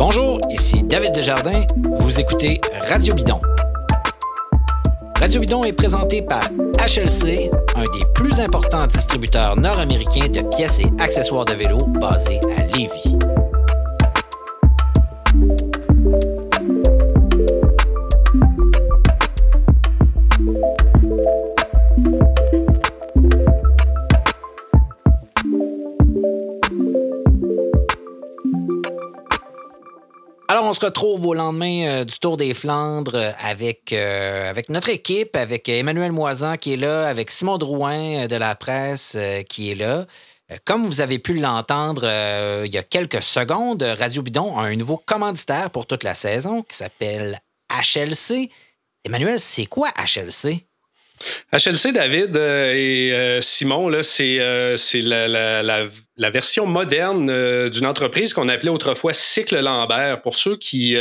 Bonjour, ici David Desjardins. Vous écoutez Radio Bidon. Radio Bidon est présenté par HLC, un des plus importants distributeurs nord-américains de pièces et accessoires de vélo basés à Lévis. On se retrouve au lendemain euh, du Tour des Flandres euh, avec, euh, avec notre équipe, avec Emmanuel Moisan qui est là, avec Simon Drouin de la presse qui est là. Comme vous avez pu l'entendre il y a quelques secondes, Radio Bidon a un nouveau commanditaire pour toute la saison qui s'appelle HLC. Emmanuel, c'est quoi HLC? HLC, David euh, et euh, Simon, c'est, euh, la, version moderne d'une entreprise qu'on appelait autrefois Cycle Lambert. Pour ceux qui,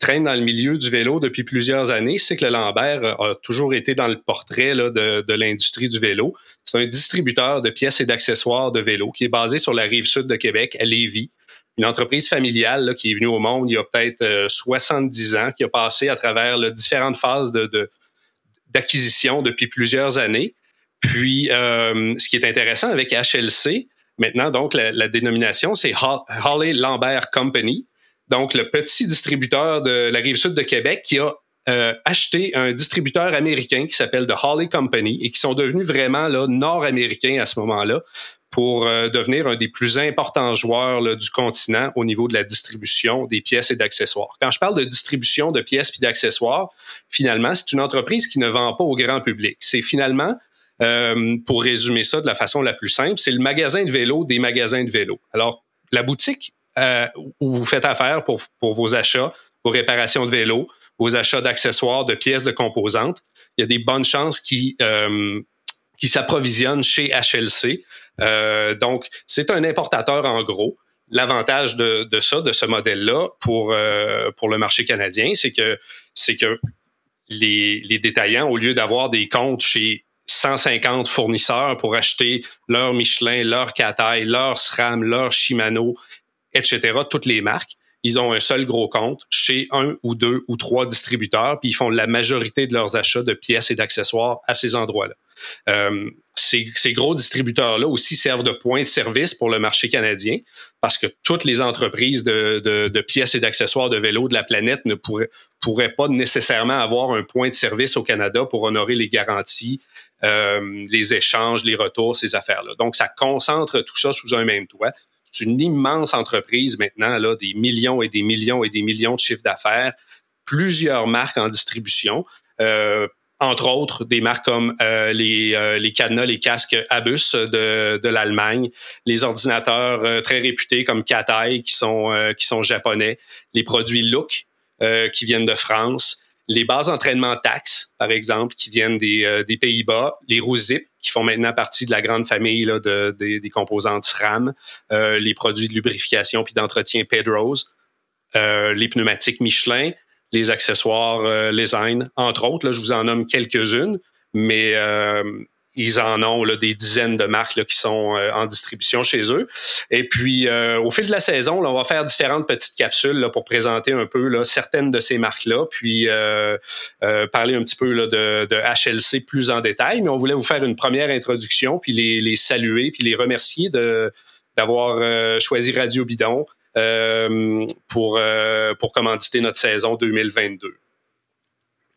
traînent dans le milieu du vélo depuis plusieurs années, Cycle Lambert a toujours été dans le portrait de, l'industrie du vélo. C'est un distributeur de pièces et d'accessoires de vélo qui est basé sur la rive sud de Québec, à Lévis une entreprise familiale qui est venue au monde il y a peut-être 70 ans, qui a passé à travers là, différentes phases de, de, d'acquisition depuis plusieurs années. Puis, euh, ce qui est intéressant avec HLC, maintenant, donc, la, dénomination, c'est Holly Lambert Company. Donc, le petit distributeur de la rive sud de Québec qui a euh, acheté un distributeur américain qui s'appelle The Holly Company et qui sont devenus vraiment là, nord-américains à ce moment-là pour euh, devenir un des plus importants joueurs du continent au niveau de la distribution des pièces et d'accessoires. Quand je parle de distribution de pièces et d'accessoires, finalement, c'est une entreprise qui ne vend pas au grand public. C'est finalement, euh, pour résumer ça de la façon la plus simple, c'est le magasin de vélo des magasins de vélo. Alors, la boutique euh, où vous faites affaire pour, pour vos achats, vos réparations de vélo, vos achats d'accessoires, de pièces, de composantes, il y a des bonnes chances qui, qui s'approvisionnent chez HLC. Euh, donc, c'est un importateur en gros. L'avantage de, ça, de ce modèle-là, pour, euh, pour le marché canadien, c'est que, que les, détaillants, au lieu d'avoir des comptes chez 150 fournisseurs pour acheter leur Michelin, leur Cathay, leur SRAM, leur Shimano, etc., toutes les marques, ils ont un seul gros compte chez un ou deux ou trois distributeurs, puis ils font la majorité de leurs achats de pièces et d'accessoires à ces endroits-là. Euh, ces, gros distributeurs-là aussi servent de point de service pour le marché canadien parce que toutes les entreprises de, pièces et d'accessoires de vélo de la planète ne pourraient, pourraient pas nécessairement avoir un point de service au Canada pour honorer les garanties, euh, les échanges, les retours, ces affaires-là. Donc, ça concentre tout ça sous un même toit. C'est une immense entreprise maintenant, là, des millions et des millions et des millions de chiffres d'affaires, plusieurs marques en distribution. Euh, entre autres des marques comme euh, les, euh, les cadenas, les casques Abus de, de l'Allemagne, les ordinateurs euh, très réputés comme Katai qui sont, qui sont japonais, les produits Look qui viennent de France, les bases d'entraînement Tax, par exemple, qui viennent des, des Pays-Bas, les roues qui font maintenant partie de la grande famille là, de, des composantes SRAM, les produits de lubrification puis d'entretien Pedros, les pneumatiques Michelin, les accessoires euh, les entre autres. Là, je vous en nomme quelques-unes, mais euh, ils en ont là, des dizaines de marques là, qui sont euh, en distribution chez eux. Et puis, au fil de la saison, là, on va faire différentes petites capsules là, pour présenter un peu là, certaines de ces marques-là, puis parler un petit peu là, de, de, HLC plus en détail. Mais on voulait vous faire une première introduction, puis les, les saluer, puis les remercier de d'avoir choisi Radio Bidon. Euh, pour, euh, pour commanditer notre saison 2022.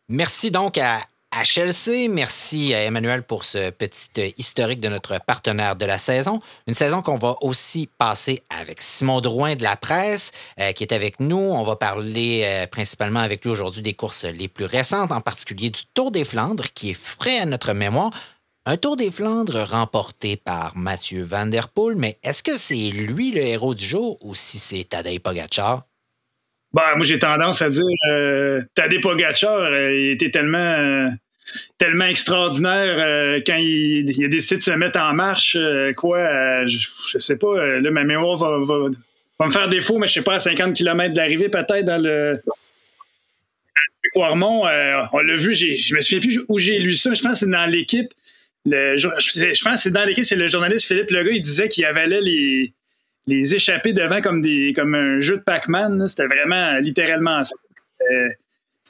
Merci donc à HLC. Merci à Emmanuel pour ce petit euh, historique de notre partenaire de la saison. Une saison qu'on va aussi passer avec Simon Drouin de la presse, qui est avec nous. On va parler principalement avec lui aujourd'hui des courses les plus récentes, en particulier du Tour des Flandres, qui est frais à notre mémoire. Un Tour des Flandres remporté par Mathieu Van Der Poel, mais est-ce que c'est lui le héros du jour ou si c'est Tadej Pogacar? Bah, moi, j'ai tendance à dire euh, Tadej Pogacar, euh, il était tellement, euh, tellement extraordinaire quand il, a décidé de se mettre en marche. quoi, je, je, sais pas, là, ma mémoire va, me faire défaut, mais je sais pas, à 50 km d'arrivée, peut-être dans le. Quarmont, on l'a vu, je me souviens plus où j'ai lu ça. Je pense que c'est dans l'équipe je, pense que c'est dans l'équipe, c'est le journaliste Philippe Legault, il disait qu'il avalait les, les échapper devant comme des comme un jeu de Pac-Man. C'était vraiment littéralement ça.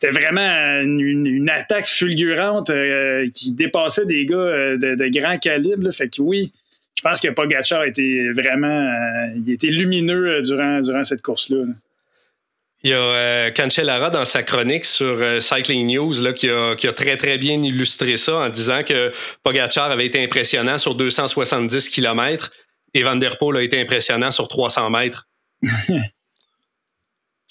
C'était vraiment une, attaque fulgurante euh, qui dépassait des gars euh, de, grand calibre. Fait que oui, je pense que Pogacar était vraiment euh, il était lumineux durant, durant cette course-là. Il y a Cancellara dans sa chronique sur Cycling News là, qui, a, qui, a, très très bien illustré ça en disant que Pogacar avait été impressionnant sur 270 km et Van Der Poel a été impressionnant sur 300 mètres.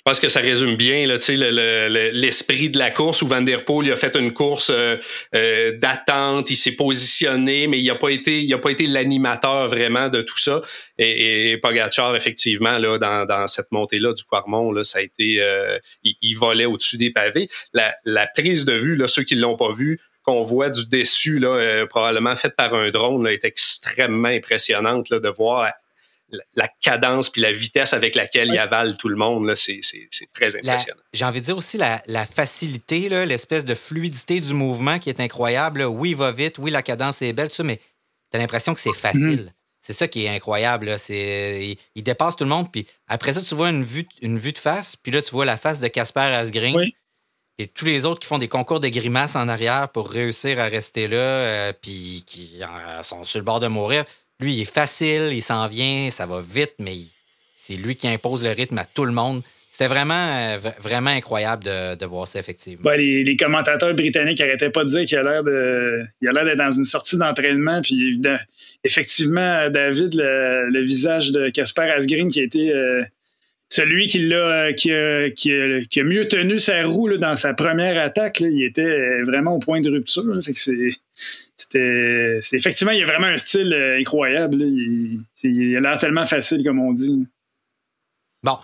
Je pense que ça résume bien l'esprit de la course où Van Der Poel a fait une course euh, euh, d'attente, il s'est positionné, mais il n'a pas été, il a pas été l'animateur vraiment de tout ça. Et, et effectivement, là, dans, cette montée-là du Quarmont, là, ça a été, euh, il, volait au-dessus des pavés. La, prise de vue, là, ceux qui l'ont pas vu, qu'on voit du dessus, là, probablement faite par un drone, là, est extrêmement impressionnante là, de voir la cadence puis la vitesse avec laquelle il avale tout le monde, c'est très impressionnant. J'ai envie de dire aussi la, facilité, l'espèce de fluidité du mouvement qui est incroyable. Oui, il va vite, oui, la cadence est belle, tout ça, mais tu as l'impression que c'est facile. Mhm. C'est ça qui est incroyable. Il, il, dépasse tout le monde. Puis après ça, tu vois une vue, une vue de face. Puis là, tu vois la face de Casper Asgreen. Et tous les autres qui font des concours de grimaces en arrière pour réussir à rester là, euh, puis qui sont sur le bord de mourir. Lui, il est facile, il s'en vient, ça va vite, mais c'est lui qui impose le rythme à tout le monde. C'était vraiment, euh, vraiment incroyable de, voir ça, effectivement. les, commentateurs britanniques n'arrêtaient pas de dire qu'il a l'air d'être dans une sortie d'entraînement. Puis effectivement, David, le, visage de Casper Asgreen qui a été euh, celui qui, l'a, qui, a, mieux tenu sa roue dans sa première attaque, il était vraiment au point de rupture. c'était, effectivement, il a vraiment un style euh, incroyable. Il, a l'air tellement facile, comme on dit. Bon,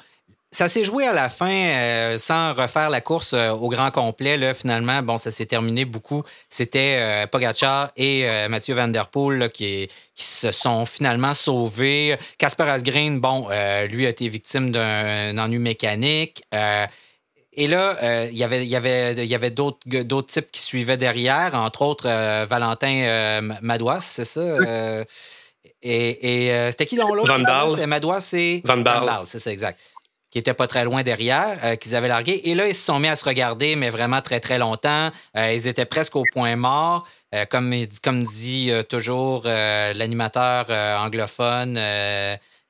ça s'est joué à la fin euh, sans refaire la course euh, au grand complet. Là, finalement, bon, ça s'est terminé beaucoup. C'était Pogacar et Mathieu Van Der Poel qui, qui, se sont finalement sauvés. Casper Asgreen, bon, lui a été victime d'un ennui mécanique. et là, il y avait, y avait, y avait d'autres, d'autres types qui suivaient derrière, entre autres Valentin Madouas, c'est ça? et, c'était qui dans l'autre? Van. Madouas, c'est... Van Baal. c'est ça, exact qui n'étaient pas très loin derrière, euh, qu'ils avaient largué. Et là, ils se sont mis à se regarder, mais vraiment très, très longtemps. Euh, ils étaient presque au point mort. Euh, comme, comme dit toujours l'animateur anglophone,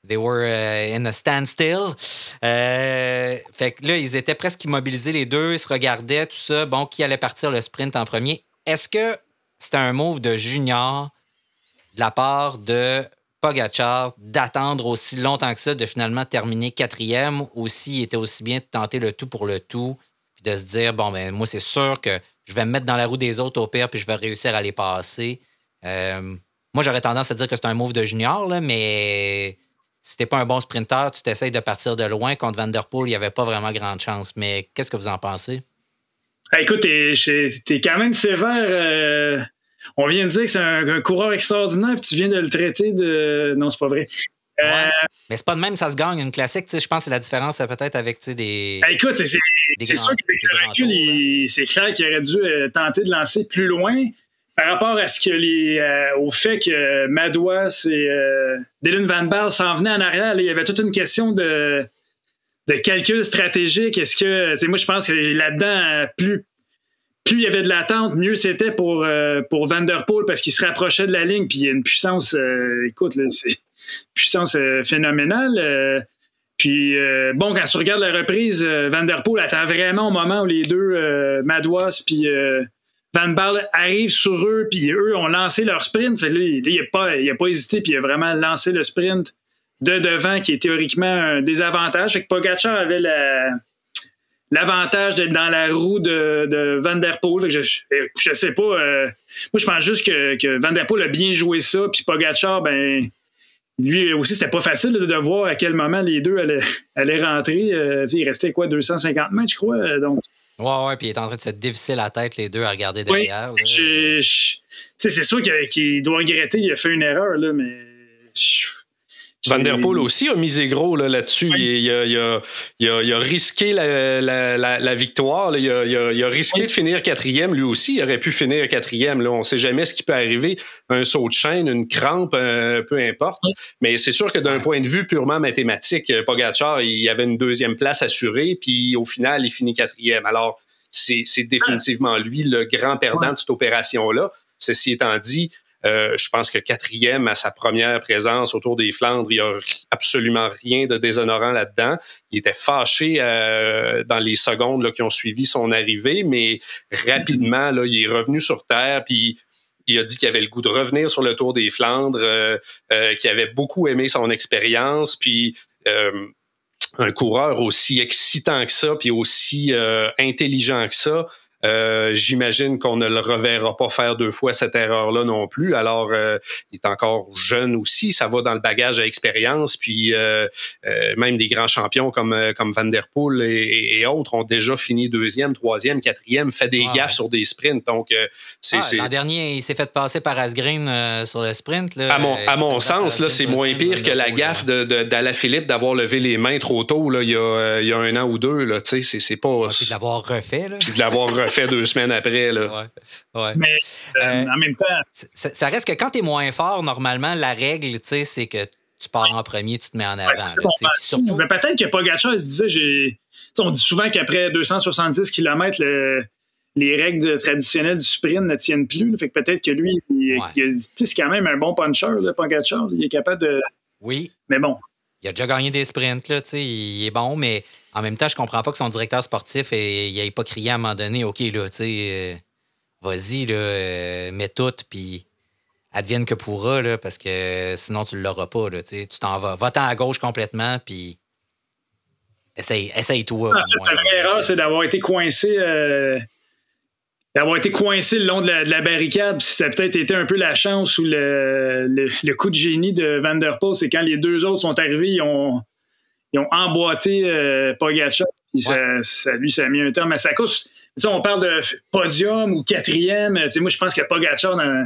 they were in a standstill. fait que là, ils étaient presque immobilisés les deux, ils se regardaient, tout ça. Bon, qui allait partir le sprint en premier? Est-ce que c'était un move de junior de la part de Pogachar d'attendre aussi longtemps que ça, de finalement terminer quatrième, ou s'il était aussi bien de tenter le tout pour le tout, puis de se dire, bon, ben moi, c'est sûr que je vais me mettre dans la roue des autres au pire, puis je vais réussir à les passer. Euh, moi, j'aurais tendance à dire que c'est un move de junior, là, mais si t'es pas un bon sprinter, tu t'essayes de partir de loin. Contre Van Der Poel, il n'y avait pas vraiment grande chance. Mais qu'est-ce que vous en pensez? écoute, t'es, quand même sévère. Euh, on vient de dire que c'est un, coureur extraordinaire, puis tu viens de le traiter de. Non, c'est pas vrai. Euh, mais c'est pas de même, ça se gagne une classique. Je pense que la différence, c'est peut-être avec des. Ben, écoute, c'est sûr qu'avec le recul, c'est clair qu'il aurait dû euh, tenter de lancer plus loin par rapport à ce que les, euh, au fait que Madouas et Dylan Van Baal s'en venaient en arrière. il y avait toute une question de, de calcul stratégique. Est-ce que. Moi, je pense que là-dedans, plus plus il y avait de l'attente, mieux c'était pour, euh, pour Van parce qu'il se rapprochait de la ligne. Puis il y a une puissance, euh, écoute, c'est puissance euh, phénoménale. puis bon, quand tu regardes la reprise, Van attend vraiment au moment où les deux, Madouas puis Van Baal arrivent sur eux, puis eux ont lancé leur sprint. Fait là, il n'a pas, pas hésité, puis il a vraiment lancé le sprint de devant qui est théoriquement un désavantage. Fait que Pogacar avait la l'avantage d'être dans la roue de, de Van Der Poel. Je, je, sais pas. Euh, moi, je pense juste que, que, Van Der Poel a bien joué ça. Puis Pogacar, ben, lui aussi, c'était pas facile de, voir à quel moment les deux allaient, allaient rentrer. Euh, il restait quoi, 250 mètres, je crois. Euh, donc. Ouais, ouais, puis il est en train de se dévisser la tête, les deux, à regarder derrière. c'est sûr qu'il doit regretter, il a fait une erreur, là, mais Van Der Poel aussi a misé gros là-dessus. il, a, risqué la, victoire. Il, a, risqué de finir quatrième. Lui aussi, il aurait pu finir quatrième. Là. On ne sait jamais ce qui peut arriver. Un saut de chaîne, une crampe, euh, peu importe. Mais c'est sûr que d'un point de vue purement mathématique, euh, Pogacar, il avait une deuxième place assurée. Puis au final, il finit quatrième. Alors, c'est définitivement lui le grand perdant de cette opération-là. Ceci étant dit, euh, je pense que quatrième à sa première présence autour des Flandres, il n'y a absolument rien de déshonorant là-dedans. Il était fâché euh, dans les secondes qui ont suivi son arrivée, mais rapidement, il est revenu sur Terre, puis il a dit qu'il avait le goût de revenir sur le Tour des Flandres, euh, qu'il avait beaucoup aimé son expérience, puis un coureur aussi excitant que ça, puis aussi intelligent que ça. Euh, j'imagine qu'on ne le reverra pas faire deux fois cette erreur-là non plus. Alors, euh, il est encore jeune aussi. Ça va dans le bagage à expérience. Puis, euh, même des grands champions comme, comme Van Der Poel et, autres ont déjà fini deuxième, troisième, quatrième, fait des gaffes sur des sprints. Donc, c'est. Ah, L'an dernier, il s'est fait passer par Asgreen sur le sprint. Là. À mon, à mon sens, là, c'est moins pire que la gaffe d'Ala Philippe d'avoir levé les mains trop tôt là, il, y a, il y a un an ou deux. Là, c'est, c'est pas. puis de l'avoir refait. Là. Puis de l'avoir refait fait deux semaines après. Là. Mais euh, euh, en même temps. Ça, reste que quand tu es moins fort, normalement, la règle, c'est que tu pars en premier, tu te mets en avant. surtout... Mais peut-être que Pogacar se disait, j'ai... on dit souvent qu'après 270 km, les règles traditionnelles du sprint ne tiennent plus. Fait que peut-être que lui, c'est quand même un bon puncher, Pogacar. Il est capable de. Oui. Mais bon. Il a déjà gagné des sprints, là, il est bon, mais en même temps, je comprends pas que son directeur sportif il n'ait pas crié à un moment donné OK, là, tu sais, euh, vas-y, là, euh, mets tout, puis advienne que pourra, là, parce que sinon, tu ne l'auras pas. Là, tu t'en vas. Va-t'en à gauche complètement, puis essaye, essaye-toi. En fait, sa vraie erreur, c'est d'avoir été coincé. Euh, d'avoir été coincé le long de la, barricade, puis ça a peut-être été un peu la chance ou le, le, coup de génie de Van Der Poel, c'est quand les deux autres sont arrivés, ils ont, ils ont emboîté euh, Pogacar. Ça, lui, ça a mis un terme à sa course. on parle de podium ou quatrième. moi, je pense que Pogacar, un,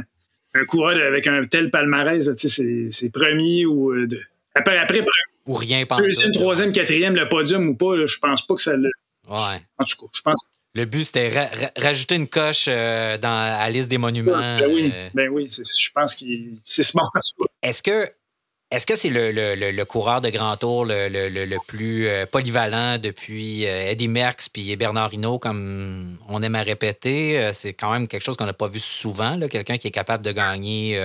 un coureur avec un tel palmarès, c'est premier ou euh, après, après ou rien Deuxième, troisième, quatrième, le podium ou pas, je pense pas que ça le. Ouais. En tout cas, je pense. Le but, c'était rajouter une coche euh, dans la liste des monuments. Ben oui, ben oui je pense que c'est ce Est-ce que est-ce que c'est le, coureur de grand tour le, plus euh, polyvalent depuis euh, Eddie Merckx puis Bernard Hinault, comme on aime à répéter? Euh, c'est quand même quelque chose qu'on n'a pas vu souvent, quelqu'un qui est capable de gagner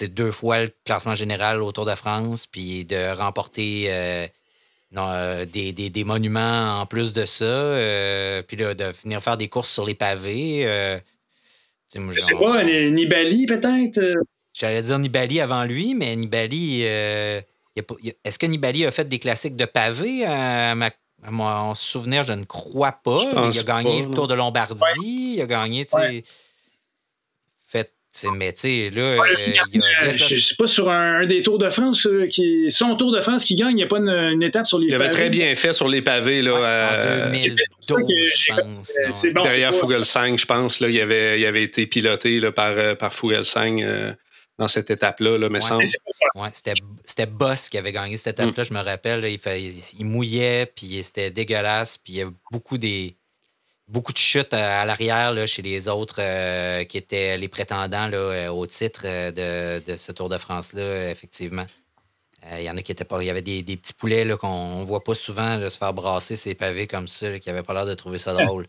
deux fois le classement général au Tour de France, puis de remporter des, monuments en plus de ça, puis de venir faire des courses sur les pavés. Je sais pas, Nibali peut-être? J'allais dire Nibali avant lui, mais Nibali. Euh, est-ce que Nibali a fait des classiques de pavé à, mon souvenir? Je ne crois pas. il a gagné le Tour de Lombardie. Il a gagné, tu sais. Fait, mais tu sais, là. Euh, je ne sais pas sur un, des Tours de France, euh, qui, son Tour de France qui gagne, il n'y a pas une, étape sur les pavés. Il avait très bien fait sur les pavés. Là, C'est bon, derrière Fugelsang, je pense. Là, il, avait, il avait été piloté là, par, par Fugelsang dans cette étape-là, là, me semble. Ouais, c'était Boss qui avait gagné cette étape-là, mm. je me rappelle. il, fait, il, mouillait, puis c'était dégueulasse, puis il y avait beaucoup, des, beaucoup de chutes à, l'arrière chez les autres euh, qui étaient les prétendants là, euh, au titre euh, de, ce Tour de France-là, effectivement. Il y en a qui étaient pas. Il y avait des, petits poulets qu'on ne voit pas souvent se faire brasser ces pavés comme ça, qui n'avaient pas l'air de trouver ça drôle.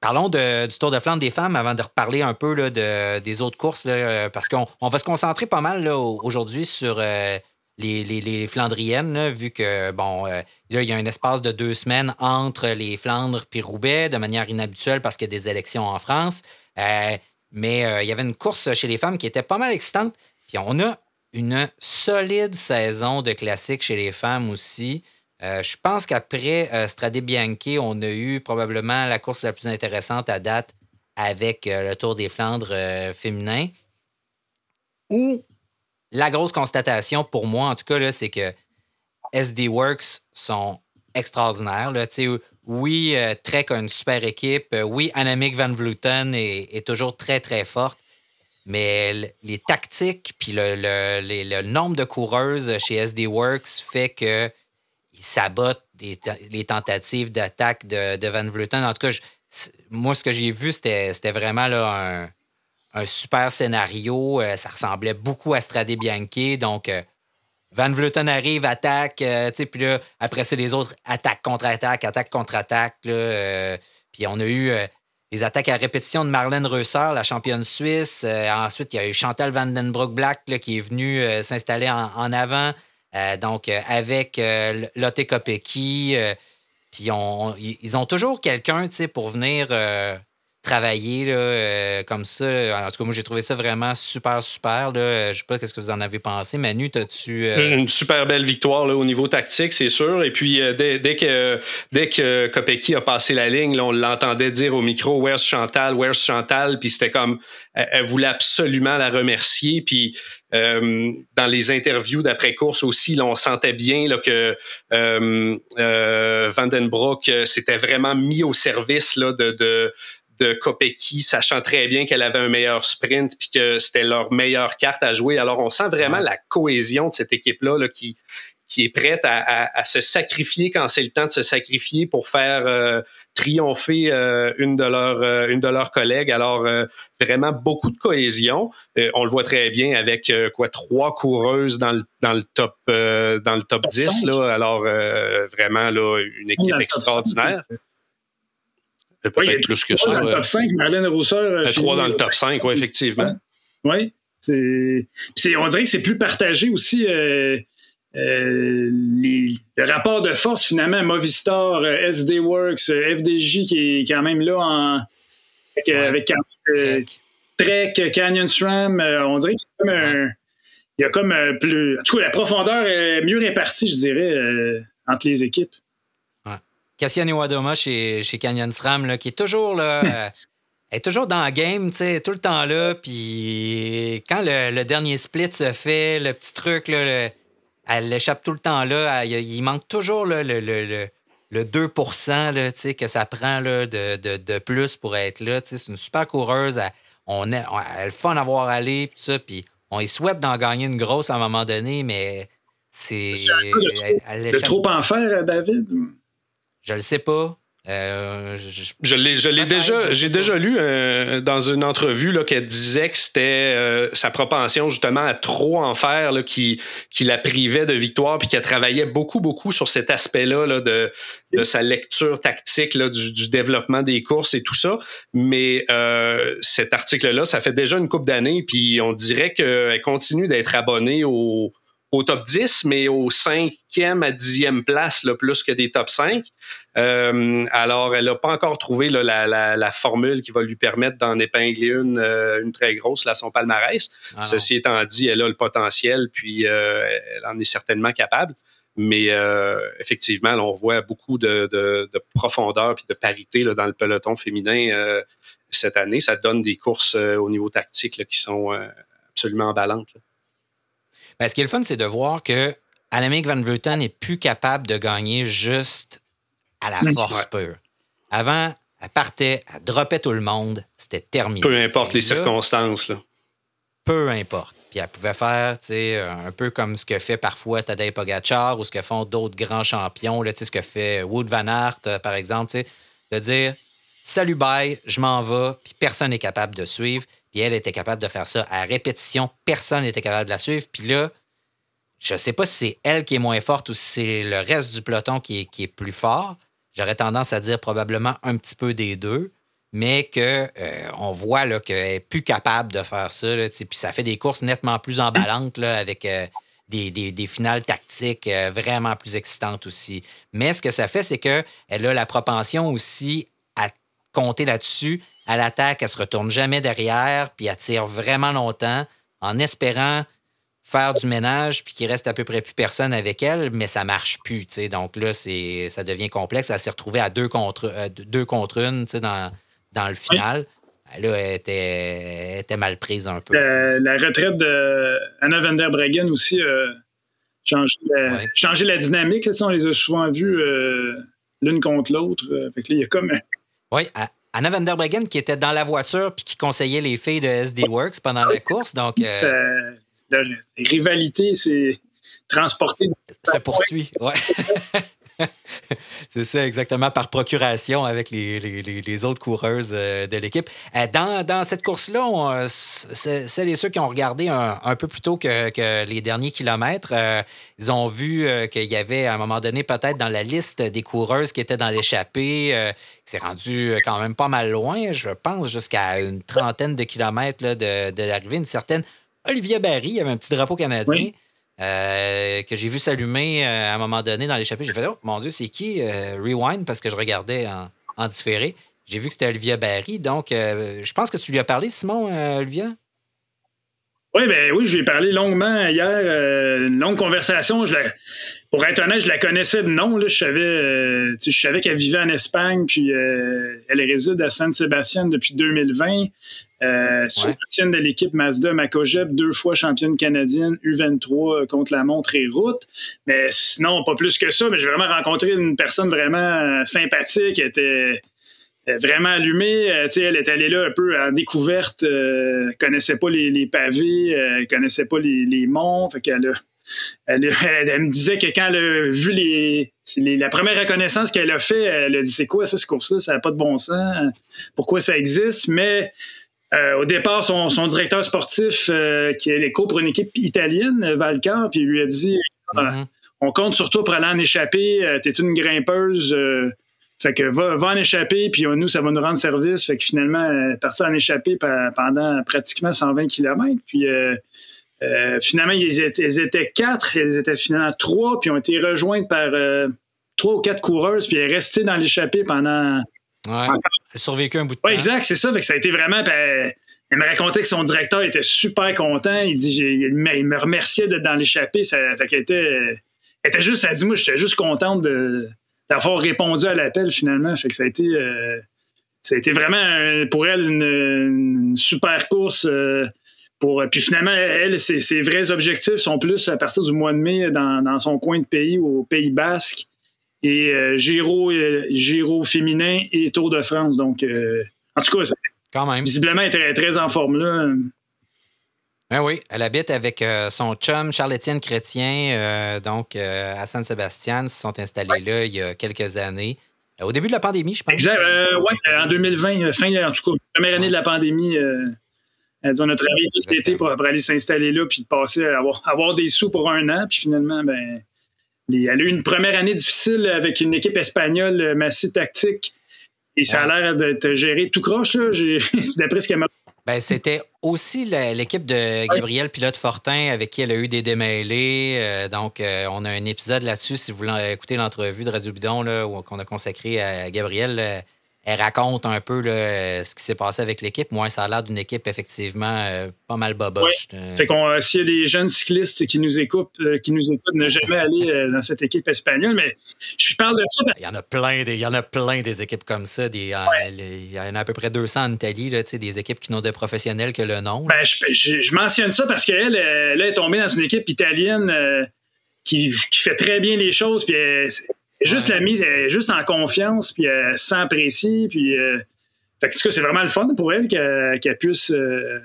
Parlons du Tour de Flandre des femmes avant de reparler un peu de, des autres courses, là, parce qu'on on va se concentrer pas mal aujourd'hui sur euh, les, Flandriennes, vu que, bon, euh, là, il y a un espace de deux semaines entre les Flandres et Roubaix, de manière inhabituelle parce qu'il y a des élections en France. Euh, mais il y avait une course chez les femmes qui était pas mal excitante. Puis on a une solide saison de classiques chez les femmes aussi. Euh, je pense qu'après euh, Strade Bianchi, on a eu probablement la course la plus intéressante à date avec euh, le Tour des Flandres féminin. Ou la grosse constatation pour moi, en tout cas, c'est que SD Works sont extraordinaires. Oui, Trek a une super équipe. Oui, Annemiek van Vleuten est, toujours très, très forte. mais les tactiques puis le, le, nombre de coureuses chez SD Works fait qu'ils sabotent les tentatives d'attaque de, Van Vleuten. En tout cas, moi, ce que j'ai vu, c'était vraiment là, un, super scénario. Euh, ça ressemblait beaucoup à Strade Bianchi. Donc, euh, Van Vleuten arrive, attaque, euh, puis là, après ça, les autres attaque contre-attaque, attaque contre-attaque. puis on a eu les attaques à répétition de Marlène Reusser, la championne suisse. ensuite, il y a eu Chantal Vandenbroek-Black qui est venue s'installer en, avant. Euh, donc, euh, avec euh, Lotte Kopecky, puis ils ont toujours quelqu'un pour venir travailler là, comme ça. En tout cas, moi, j'ai trouvé ça vraiment super, super. Là. Je sais pas ce que vous en avez pensé. Manu, as-tu. Une super belle victoire là, au niveau tactique, c'est sûr. Et puis, dès, que, dès que Kopecky a passé la ligne, on l'entendait dire au micro Where's Chantal, Where's Chantal. Puis c'était comme. Elle, voulait absolument la remercier. Puis euh, dans les interviews d'après-course aussi, là, on sentait bien là, que euh, euh, Vandenbroek s'était vraiment mis au service là, de, de, de Kopecky, sachant très bien qu'elle avait un meilleur sprint puis que c'était leur meilleure carte à jouer. Alors, on sent vraiment la cohésion de cette équipe-là là, qui, qui est prête à, se sacrifier quand c'est le temps de se sacrifier pour faire euh, triompher euh, une de leurs euh, une de leurs collègues. Alors vraiment beaucoup de cohésion. on le voit très bien avec quoi trois coureuses dans le dans le top dans le top 10 là. Alors vraiment là une équipe extraordinaire. Peut-être plus que ça. Dans le top 5, Marlène Rousseur. Trois dans le top 5, oui, effectivement. Oui. on dirait que c'est plus partagé aussi. Euh, le rapport de force, finalement, Movistar, euh, SD Works, euh, FDJ qui est quand même là en, avec, Trek, Canyon SRAM. on dirait qu'il y a comme, un, il y a comme plus. En tout cas, la profondeur est mieux répartie, je dirais, entre les équipes. Cassiane Iwadoma chez, chez Canyon SRAM, là, qui est toujours là. est toujours dans le game, tu sais, tout le temps là. Puis quand le, dernier split se fait, le petit truc, là, elle échappe tout le temps là. il manque toujours le, le, le, 2% que ça prend là, de, de, plus pour être là. C'est une super coureuse. Elle, on est, elle fun à voir aller, tout ça. Puis on y souhaite d'en gagner une grosse à un moment donné, mais c'est. De trop en faire, David? Je le sais pas. Euh, je, l'ai, déjà, j'ai déjà lu euh, dans une entrevue là, qu'elle disait que c'était euh, sa propension justement à trop en faire là, qui, qui la privait de victoire, puis qu'elle travaillait beaucoup, beaucoup sur cet aspect-là là, de, de sa lecture tactique là, du, du, développement des courses et tout ça. Mais cet article-là, ça fait déjà une couple d'années, puis on dirait qu'elle continue d'être abonnée au, au top 10, mais au cinquième à dixième place, là, plus que des top 5. Euh, alors, elle n'a pas encore trouvé la, formule qui va lui permettre d'en épingler une, euh, une très grosse, là, son palmarès. Ah Ceci étant dit, elle a le potentiel, puis euh, elle en est certainement capable. Mais effectivement, on voit beaucoup de, profondeur et de parité là, dans le peloton féminin cette année. Ça donne des courses au niveau tactique qui sont absolument emballantes. Ben, ce qui est le fun, c'est de voir que Annemiek van Vleuten n'est plus capable de gagner juste à la force pure. Avant, elle partait, elle droppait tout le monde, c'était terminé. Peu importe les circonstances. Là. Peu importe. Puis elle pouvait faire un peu comme ce que fait parfois Tadej Pogacar ou ce que font d'autres grands champions, là, ce que fait Wood Van Aert, euh, par exemple, de dire Salut, bye, je m'en vais, puis personne n'est capable de suivre. Puis elle était capable de faire ça à répétition. Personne n'était capable de la suivre. Puis là, je ne sais pas si c'est elle qui est moins forte ou si c'est le reste du peloton qui est, qui est plus fort. J'aurais tendance à dire probablement un petit peu des deux, mais qu'on euh, voit qu'elle est plus capable de faire ça. puis ça fait des courses nettement plus emballantes avec euh, des, finales tactiques euh, vraiment plus excitantes aussi. Mais ce que ça fait, c'est qu'elle a la propension aussi à compter là-dessus à l'attaque, elle se retourne jamais derrière, puis elle tire vraiment longtemps en espérant faire du ménage puis qu'il reste à peu près plus personne avec elle, mais ça marche plus. Donc là, c'est, ça devient complexe. Elle s'est retrouvée à deux contre, euh, deux contre une dans, dans le final. Là, elle était, mal prise un peu. La, retraite d'Anna van der Breggen aussi a changé, la, dynamique. on les a souvent vus euh, l'une contre l'autre. Fait que là, il y a comme oui, Anna van der Breggen qui était dans la voiture puis qui conseillait les filles de SD Works pendant la course. Donc, la rivalité s'est transportée. Ça poursuit, ouais. c'est ça, exactement, par procuration avec les, autres coureuses euh, de l'équipe. Euh, dans, cette course-là, celles et ceux qui ont regardé un, peu plus tôt que, les derniers kilomètres, euh, ils ont vu qu'il y avait à un moment donné, peut-être dans la liste des coureuses qui étaient dans l'échappée, qui s'est rendu quand même pas mal loin, je pense, jusqu'à une trentaine de kilomètres de, l'arrivée, une certaine Olivia Barry, il y avait un petit drapeau canadien. Euh, que j'ai vu s'allumer euh, à un moment donné dans l'échappée. J'ai fait Oh mon Dieu, c'est qui euh, Rewind? Parce que je regardais en, différé. J'ai vu que c'était Olivia Barry. Donc, je pense que tu lui as parlé, Simon, Olivia? Oui, ben oui, je lui ai parlé longuement hier. une longue conversation. Je pour être honnête, je la connaissais de nom. Là. Je savais, je savais qu'elle vivait en Espagne, puis elle réside à San Sébastien depuis 2020. Euh, de l'équipe Mazda Makojeb, deux fois championne canadienne U23 euh, contre la montre et route. Mais sinon, pas plus que ça. Mais j'ai vraiment rencontré une personne vraiment euh, sympathique. Elle était euh, vraiment allumée. elle est allée là un peu en découverte. Elle connaissait pas les, pavés. Elle connaissait pas les, monts. Fait qu'elle elle, me disait que quand elle a vu les, la première reconnaissance qu'elle a fait, elle a dit c'est quoi ça, ce cours-là, ça n'a pas de bon sens, pourquoi ça existe, mais euh, au départ, son, directeur sportif, euh, qui est l'écho pour une équipe italienne, Valcar, puis il lui a dit mm-hmm. On compte sur toi pour aller en échapper, euh, t'es une grimpeuse, fait que va, en échapper, puis nous, ça va nous rendre service. Fait que finalement, elle est partie en échapper pendant pratiquement 120 km. Puis finalement, ils étaient, quatre, ils étaient finalement trois, puis ont été rejointes par trois ou quatre coureuses, puis elle est restée dans l'échappée pendant Ouais. Elle a survécu un bout de temps. exact, c'est ça. Fait que ça a été vraiment. Ben, elle me racontait que son directeur était super content. Il dit il me remerciait d'être dans l'échappée. Fait qu'elle était, était juste, elle dit Moi, j'étais juste contente d'avoir répondu à l'appel finalement. Fait que ça a été. Euh, ça a été vraiment pour elle une, super course. Euh, pour, puis finalement, elle, ses, vrais objectifs sont plus à partir du mois de mai dans, dans son coin de pays, au Pays Basque et euh, Giro, euh, Giro féminin et Tour de France. Donc, euh, en tout cas, Quand même. visiblement, elle est très, en forme là. Ben oui, elle habite avec son chum Charles-Étienne Chrétien, donc à San-Sébastien. Ils se sont installés là il y a quelques années. Au début de la pandémie, je pense. Exact. oui, en 2020, fin, en tout cas, première année de la pandémie. Elles ont notre travaillé tout l'été pour, aller s'installer là puis de passer à avoir, avoir des sous pour un an. Puis finalement, ben, elle a eu une première année difficile avec une équipe espagnole, euh, Massy Tactique. Et ça a l'air d'être géré tout croche, d'après ce qu'elle m'a ben, c'était aussi l'équipe de Gabriel Pilote-Fortin avec qui elle a eu des démêlés. Euh, donc, euh, on a un épisode là-dessus, si vous voulez écouter l'entrevue de Radio Bidon qu'on a consacré à Gabriel elle raconte un peu ce qui s'est passé avec l'équipe. Moi, ça a l'air d'une équipe effectivement euh, pas mal boboche. Fait qu'on, euh, s'il y a des jeunes cyclistes qui nous écoutent, euh, qui nous écoutent, ne jamais aller dans cette équipe espagnole. Mais je parle de ça. Il y en a plein, des, il y en a plein des équipes comme ça. il y en a à peu près 200 en Italie, là, des équipes qui n'ont de professionnels que le nom. Ben, je, mentionne ça parce qu'elle elle est tombée dans une équipe italienne qui, qui, fait très bien les choses. Puis Juste la mise, elle est juste en confiance, puis elle sans précis, puis. Euh, fait que c'est vraiment le fun pour elle qu'elle puisse. Euh,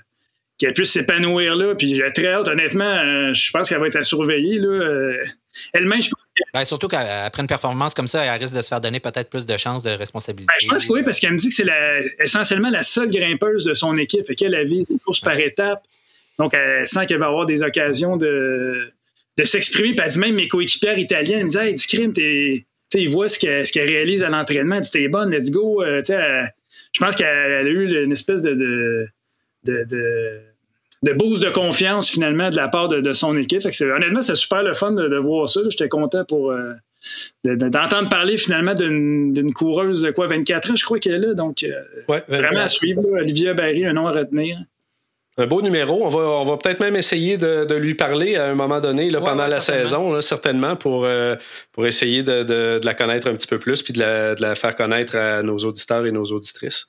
qu'elle puisse s'épanouir là. Puis j'ai très hâte, honnêtement, euh, je pense qu'elle va être à surveiller. Là. Elle-même, je pense ben, surtout qu'après une performance comme ça, elle risque de se faire donner peut-être plus de chances de responsabilité. Ben, je pense que oui, parce qu'elle me dit que c'est essentiellement la seule grimpeuse de son équipe. Fait qu'elle vise des courses par étapes. Donc, elle sent qu'elle va avoir des occasions de, de s'exprimer. Puis elle dit même mes coéquipières italiennes, me disaient Hey, du crime, t'es. ils voient ce qu'elle ce réalise à l'entraînement. Elle dit T'es bonne, let's go. Euh, je pense qu'elle a eu une espèce de, de, de, de, boost de confiance finalement de la part de, son équipe. honnêtement, c'est super le fun de, voir ça. J'étais content pour. Euh, d'entendre parler finalement d'une coureuse de quoi 24 ans je crois qu'elle est là donc euh, vraiment à suivre Olivia Barry un nom à retenir un beau numéro. On va, on va peut-être même essayer de, lui parler à un moment donné, là, pendant la saison, certainement, pour, euh, pour essayer de, la connaître un petit peu plus puis de la, faire connaître à nos auditeurs et nos auditrices.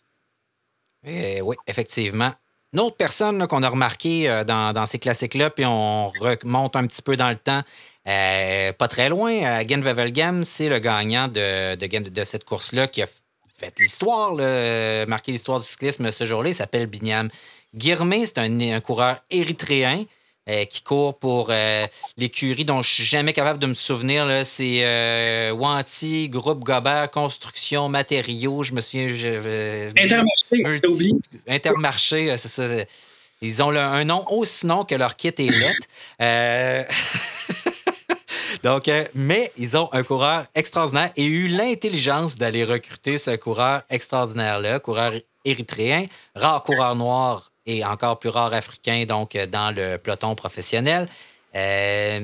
Eh oui, effectivement. Une autre personne qu'on a remarqué euh, dans, ces classiques-là, puis on remonte un petit peu dans le temps, euh, pas très loin, Gen Wevelgem, c'est le gagnant de, de, de cette course-là qui a fait l'histoire, marqué l'histoire du cyclisme ce jour-là. Il s'appelle Binyam Girmay. C'est un, coureur érythréen. qui court pour l'écurie dont je suis jamais capable de me souvenir. C'est Wanty, Groupe Gobert, Construction, Matériaux. Je me souviens. Intermarché, Intermarché, c'est ça. Ils ont un nom aussi long que leur kit est lettre. Euh, donc, euh, mais ils ont un coureur extraordinaire et eu l'intelligence d'aller recruter ce coureur extraordinaire-là, coureur érythréen, rare coureur noir et encore plus rare africain, donc dans le peloton professionnel. Euh,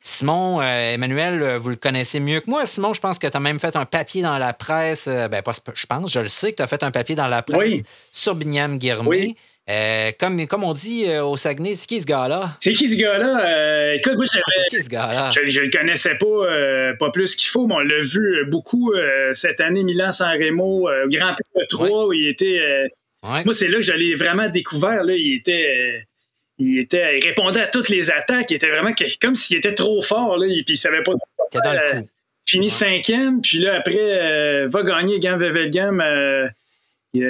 Simon, Emmanuel, vous le connaissez mieux que moi. Simon, je pense que tu as même fait un papier dans la presse. ben, pas, je pense, je le sais que tu as fait un papier dans la presse sur Binyam Guirmé. Oui. Euh, comme, comme on dit euh, au Saguenay, c'est qui ce gars-là? C'est qui ce gars-là? Euh, écoute, moi, qui ce gars-là? Je, ne le connaissais pas, pas plus qu'il faut, mais on l'a vu beaucoup cette année, Milan-San Remo, Grand Prix de 3, où il était. Moi, c'est là que je l'ai vraiment découvert. Là, il était. il, était, il répondait à toutes les attaques. Il était vraiment comme s'il était trop fort. Là, et puis il savait pas. Dans le coup. Fini cinquième, puis là, après, va gagner Gant Vevelgam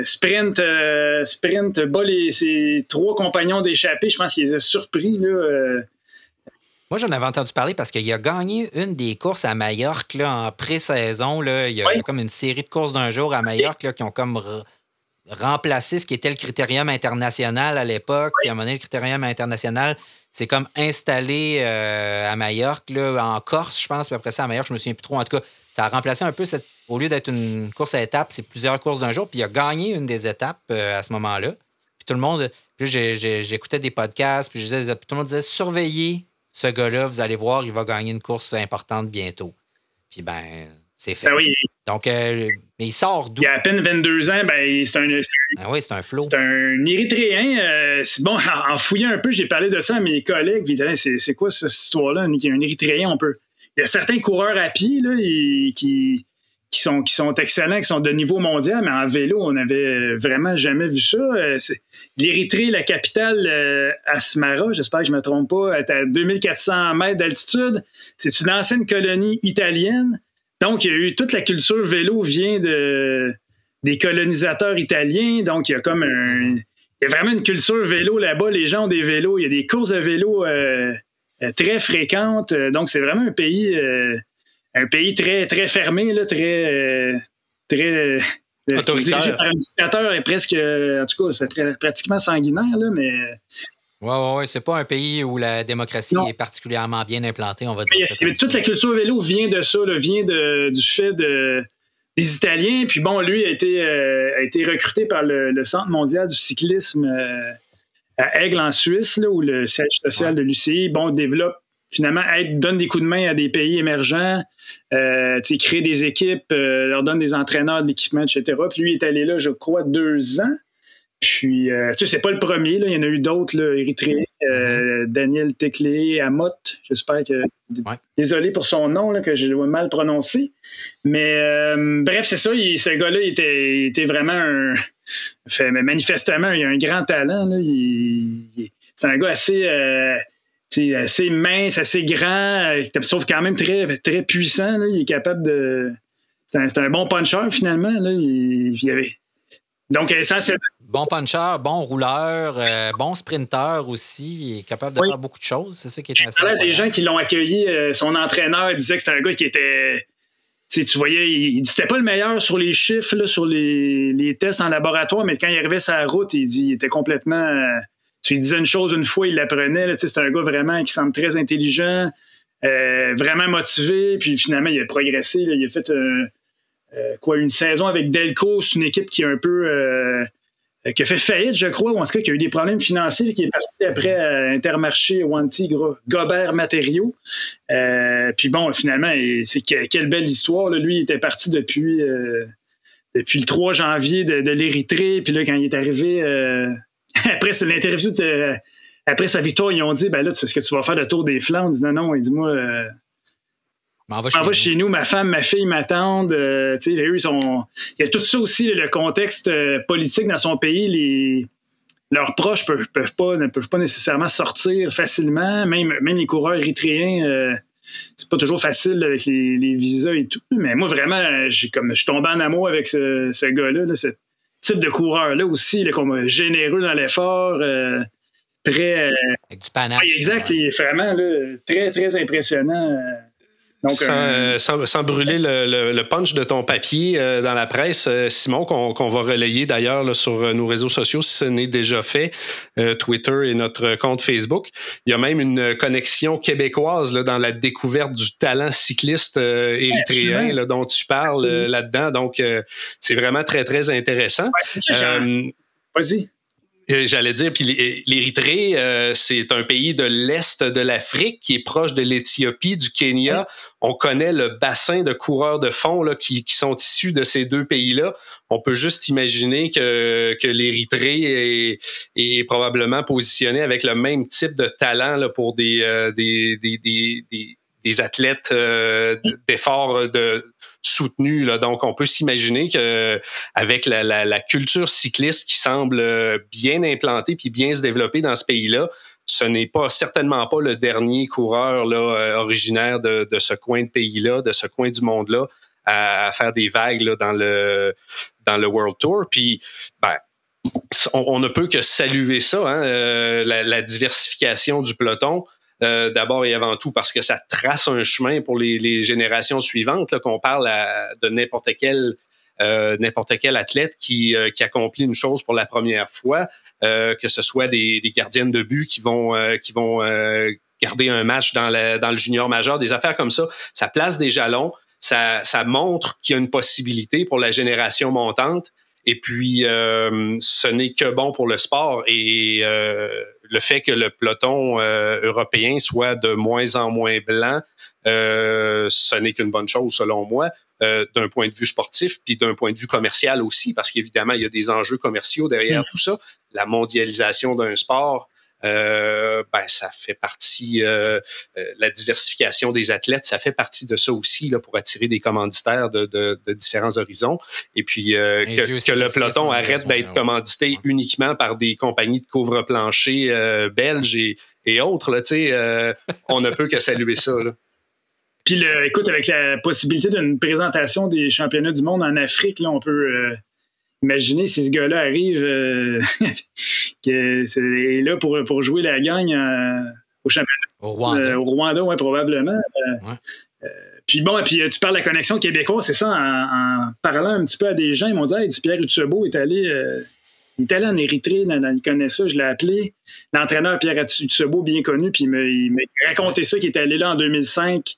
sprint, euh, sprint, bat ses trois compagnons d'échappée. Je pense qu'il les a surpris. Là, euh. Moi, j'en avais entendu parler parce qu'il a gagné une des courses à Majorque là, en pré-saison. Il y a comme une série de courses d'un jour à Majorque là, qui ont comme remplacé ce qui était le critérium international à l'époque. Puis à un moment donné, le critérium international c'est comme installé euh, à Majorque, là, en Corse, je pense. Puis après ça, à Majorque, je me souviens plus trop. En tout cas, ça a remplacé un peu cette au lieu d'être une course à étapes, c'est plusieurs courses d'un jour. Puis il a gagné une des étapes euh, à ce moment-là. Puis tout le monde, puis j'écoutais des podcasts, puis, je disais, tout le monde disait surveillez ce gars-là, vous allez voir, il va gagner une course importante bientôt. Puis ben, c'est fait. Ben oui. Donc, euh, mais il sort d'où? Il a à peine 22 ans, ben, c'est un. Ah oui, c'est un flot. C'est un Érythréen. Euh, bon, en, fouillant un peu, j'ai parlé de ça à mes collègues. C'est quoi cette histoire-là? Un, un Érythréen, on peut. Il y a certains coureurs à pied là, qui, qui sont, qui sont excellents, qui sont de niveau mondial, mais en vélo, on n'avait vraiment jamais vu ça. Euh, L'Érythrée, la capitale euh, Asmara, j'espère que je ne me trompe pas, est à 2400 mètres d'altitude. C'est une ancienne colonie italienne. Donc, il y a eu toute la culture vélo vient de, des colonisateurs italiens. Donc, il y a comme un, il y a vraiment une culture vélo là-bas. Les gens ont des vélos. Il y a des courses de vélo euh, très fréquentes. Donc, c'est vraiment un pays un pays très, très fermé, là, très. Euh, très euh, dirigé par un dictateur et presque. En tout cas, c'est pratiquement sanguinaire, là, mais. Oui, oui, oui. C'est pas un pays où la démocratie est particulièrement bien implantée, on va dire. toute la culture vélo vient de ça, vient de, du fait de, des Italiens. Puis bon, lui a été, euh, a été recruté par le, Centre mondial du cyclisme à Aigle, en Suisse, là, où le siège social de l'UCI, bon, développe finalement aide, donne des coups de main à des pays émergents, euh, crée des équipes, euh, leur donne des entraîneurs, de l'équipement, etc. Puis lui est allé là, je crois, deux ans. Puis, euh, tu sais, c'est pas le premier, là. il y en a eu d'autres, Érythréens, euh, mm-hmm. Daniel Teclé, Amot, j'espère que. Désolé pour son nom, là, que j'ai mal prononcé. Mais bref, c'est ça, ce gars-là, il était, était, vraiment un. Fait, mais manifestement, il a un grand talent. Là. c'est un gars assez assez mince, assez grand, euh, sauf quand même très, très puissant. Il est capable de. C'est un, bon puncher finalement. Là. Il, y avait... Donc, essentiellement. Bon puncher, bon rouleur, euh, bon sprinter aussi. Il est capable de faire beaucoup de choses. C'est ça qui est intéressant. Des gens qui l'ont accueilli, euh, son entraîneur disait que c'était un gars qui était. tu voyais, il, c'était pas le meilleur sur les chiffres, sur les, les, tests en laboratoire, mais quand il arrivait sur la route, il, dit, il était complètement tu lui disais une chose une fois, il l'apprenait. C'est un gars vraiment qui semble très intelligent, euh, vraiment motivé. Puis finalement, il a progressé. il a fait euh, euh, quoi une saison avec Delco. C'est une équipe qui a un peu qui a fait faillite, je crois, ou en tout cas qui a eu des problèmes financiers, qui est parti après à Intermarché, Wanty, Gobert Matériaux. puis bon, finalement, c'est quelle belle histoire. Lui, il était parti depuis, depuis le 3 janvier de, l'Érythrée. Puis là, quand il est arrivé après c'est l'interview après sa victoire, ils ont dit ben là, est-ce que tu vas faire le tour des Flandres? Non, non, il dit moi. Euh, m'en va, chez, nous. ma femme, ma fille m'attendent. Euh, ils Il y a tout ça aussi, le contexte euh, politique dans son pays. Les... Leurs proches peuvent, peuvent pas, ne peuvent pas nécessairement sortir facilement. Même, même les coureurs érythréens c'est pas toujours facile avec les, visas et tout. Mais moi, vraiment, j'ai comme je suis tombé en amour avec ce, gars-là, ce type de coureur-là aussi, comme généreux dans l'effort. Euh, prêt. Avec du panache. exact, il est vraiment très, très impressionnant. Euh, sans, brûler le, punch de ton papier euh, dans la presse, euh, Simon, qu'on va relayer d'ailleurs sur nos réseaux sociaux si ce n'est déjà fait, Twitter et notre compte Facebook. Il y a même une connexion québécoise là, dans la découverte du talent cycliste érythréen dont tu parles là-dedans. Donc, c'est vraiment très, très intéressant. Vas-y. Euh, j'allais dire, puis l'Érythrée, euh, c'est un pays de l'Est de l'Afrique qui est proche de l'Éthiopie, du Kenya. On connaît le bassin de coureurs de fond là, qui, sont issus de ces deux pays-là. On peut juste imaginer que, que l'Érythrée est, probablement positionné avec le même type de talent là, pour des, euh, des, des, des, des, athlètes d'efforts de soutenu. Là. Donc, on peut s'imaginer que avec la, la, culture cycliste qui semble euh, bien implantée puis bien se développer dans ce pays-là, ce n'est pas certainement pas le dernier coureur là, euh, originaire de, de, ce coin de pays-là, de ce coin du monde-là, à, faire des vagues là, dans le dans le World Tour. Puis, ben, on, ne peut que saluer ça, hein, euh, la, la, diversification du peloton. Euh, d'abord et avant tout parce que ça trace un chemin pour les, générations suivantes, qu'on parle de n'importe quel euh, n'importe quel athlète qui, euh, qui accomplit une chose pour la première fois, que ce soit des, gardiennes de but qui vont, qui vont garder un match dans, dans le junior majeur, des affaires comme ça, ça place des jalons, ça, ça montre qu'il y a une possibilité pour la génération montante. Et puis, ce n'est que bon pour le sport. Et le fait que le peloton euh, européen soit de moins en moins blanc, euh, ce n'est qu'une bonne chose selon moi, euh, d'un point de vue sportif, puis d'un point de vue commercial aussi, parce qu'évidemment, il y a des enjeux commerciaux derrière mm. tout ça. La mondialisation d'un sport, euh, ben, ça fait partie, euh, euh, la diversification des athlètes, ça fait partie de ça aussi là, pour attirer des commanditaires de, de, de différents horizons. Et puis que, que, le peloton arrête d'être commandité uniquement par des compagnies de couvre-plancher belges et, et autres. Là, euh, on ne peut que saluer ça. Là. Puis, le, écoute, avec la possibilité d'une présentation des championnats du monde en Afrique, là, on peut, imaginez si ce gars-là arrive euh, est là pour, pour jouer la gagne euh, au championnat. Au Rwanda. Euh, au Rwanda, oui, probablement. puis bon, puis tu parles de la connexion québécoise, c'est ça, en, parlant un petit peu à des gens, ils m'ont dit hey, Pierre Utsubo est allé. il est allé en Érythrée, il connaît ça, je l'ai appelé. L'entraîneur Pierre Utsubo, bien connu, puis il m'a raconté ça, qu'il était allé là en 2005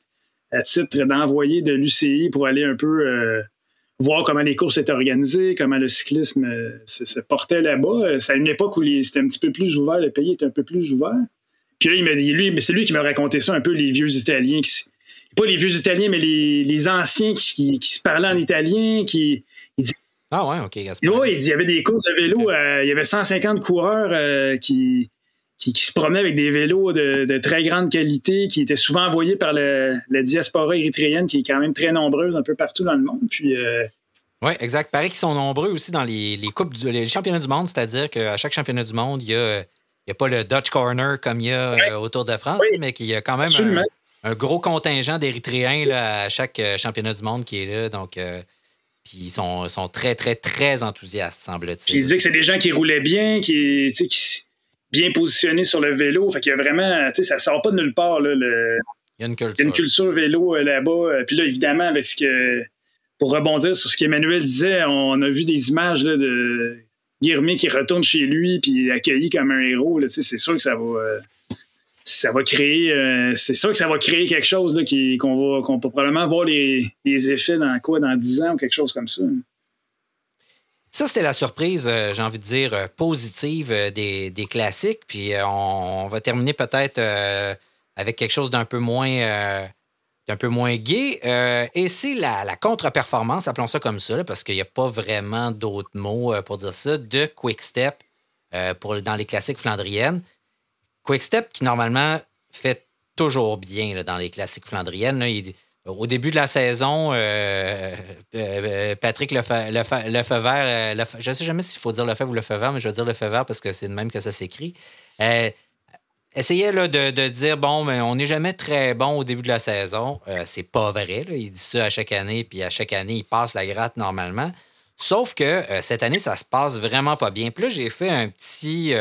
à titre d'envoyé de l'UCI pour aller un peu voir comment les courses étaient organisées, comment le cyclisme euh, se, portait là-bas. Euh, c'est à une époque où c'était un petit peu plus ouvert, le pays était un peu plus ouvert. Puis là, il m'a dit, lui, c'est lui qui m'a raconté ça un peu, les vieux Italiens pas les vieux Italiens, mais les, anciens qui, se parlaient en italien, qui. ah ouais, ok. il, dit, il y avait des courses de vélo, euh, il y avait 150 coureurs qui, qui, se promenaient avec des vélos de, très grande qualité, qui étaient souvent envoyés par la diaspora érythréenne, qui est quand même très nombreuse un peu partout dans le monde. Puis. Euh, oui, exact. Pareil qu'ils sont nombreux aussi dans les, coupes les championnats du monde, c'est-à-dire qu'à chaque championnat du monde, il y a, a pas le Dutch Corner comme il y a euh, autour de France, mais qu'il y a quand même un, gros contingent d'Érythréens à chaque euh, championnat du monde qui est là. Donc, puis ils sont, sont, très, très, très enthousiastes, semble-t-il. Ils disent que c'est des gens qui roulaient bien, qui, qui, bien positionné sur le vélo. Fait qu'il y a vraiment, tu sais, ça sort pas de nulle part. Là, le... Il y a une culture. une culture vélo euh, là-bas. Euh, puis là, évidemment, avec ce que. Pour rebondir sur ce qu'Emmanuel disait, on a vu des images là, de Guillermin qui retourne chez lui puis accueilli comme un héros. Là, c'est sûr que ça va. Euh, ça va créer. c'est sûr que ça va créer quelque chose là, qu'on va qu'on peut probablement voir les, les, effets dans quoi, dans 10 ans ou quelque chose comme ça. Ça, c'était la surprise, euh, j'ai envie de dire, euh, positive euh, des, classiques. Puis on, va terminer peut-être avec quelque chose d'un peu moins d'un peu moins gay. et c'est la, contre-performance, appelons ça comme ça, parce qu'il n'y a pas vraiment d'autres mots pour dire ça, de Quick Step pour, dans les classiques flandriennes. Quick Step qui normalement fait toujours bien dans les classiques flandriennes. Au début de la saison, euh, euh, euh, Patrick Lefebvre, le, je ne sais jamais s'il faut dire Lefebvre ou Lefebvre, mais je vais dire Lefebvre parce que c'est le même que ça s'écrit. essayait là, de, dire bon, mais on n'est jamais très bon au début de la saison. C'est pas vrai. Il dit ça à chaque année, puis à chaque année, il passe la gratte normalement. Sauf que cette année, ça se passe vraiment pas bien. Puis là, j'ai fait un petit,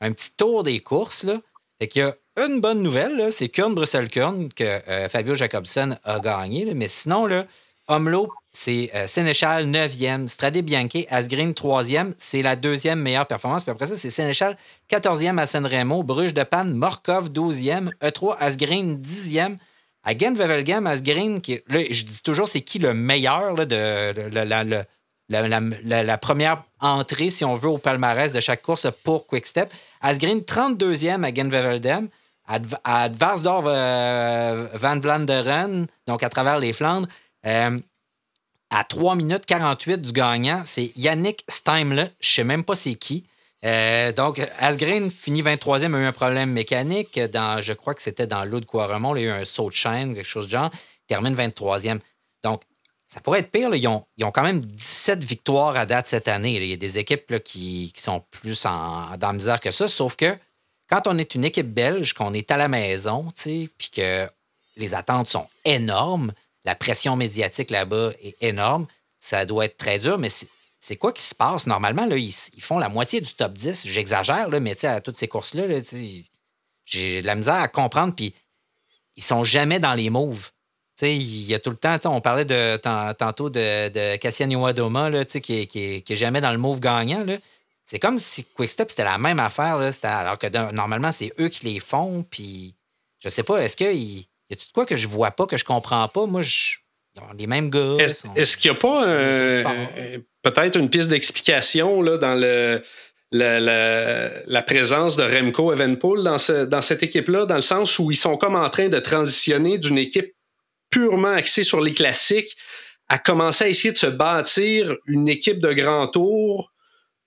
un petit tour des courses. Là. Fait qu'il y a une bonne nouvelle, c'est Kurn Bruxelles-Kurn que Fabio Jacobsen a gagné. mais sinon, là, Omlo, c'est euh, Sénéchal 9e, Stradé Bianchi, Asgreen 3e. C'est la deuxième meilleure performance. Puis après ça, c'est Sénéchal 14e à San Bruges de Panne, Morkov 12e, E3 Asgreen 10e. À Gent-Wevelgem, Asgreen, là, je dis toujours c'est qui le meilleur de, la, première entrée, si on veut, au palmarès de chaque course pour Quickstep. Asgreen 32e à Gent-Wevelgem. À, Varsdorf euh, Van Vlanderen, donc à travers les Flandres, euh, à 3 minutes 48 du gagnant, c'est Yannick Steimle. Je ne sais même pas c'est qui. Euh, donc, Asgreen finit 23e, a eu un problème mécanique. Dans, je crois que c'était dans l'eau de Quaremont. Il a eu un saut de chaîne, quelque chose de genre. Il termine 23e. Donc, ça pourrait être pire. Ils, ont, quand même 17 victoires à date cette année. Il y a des équipes qui, sont plus en, dans la misère que ça. Sauf que quand on est une équipe belge, qu'on est à la maison, puis que les attentes sont énormes, la pression médiatique là-bas est énorme. Ça doit être très dur, mais c'est quoi qui se passe? Normalement, là, ils, font la moitié du top 10. J'exagère, mais à toutes ces courses-là, j'ai de la misère à comprendre. Puis ils sont jamais dans les moves. il y a tout le temps, on parlait de, tantôt de, de Cassian Iwadoma, qui, qui, qui, est jamais dans le move gagnant. C'est comme si Quickstep, c'était la même affaire, là, alors que normalement, c'est eux qui les font. Puis je sais pas, est-ce qu'ils y a-tu de quoi que je vois pas, que je comprends pas? Moi, je, les mêmes gars. Est-ce, qu'il n'y a pas peut-être une piste d'explication là, dans le, la, présence de Remco Evenpool dans, dans cette équipe-là, dans le sens où ils sont comme en train de transitionner d'une équipe purement axée sur les classiques à commencer à essayer de se bâtir une équipe de grand tour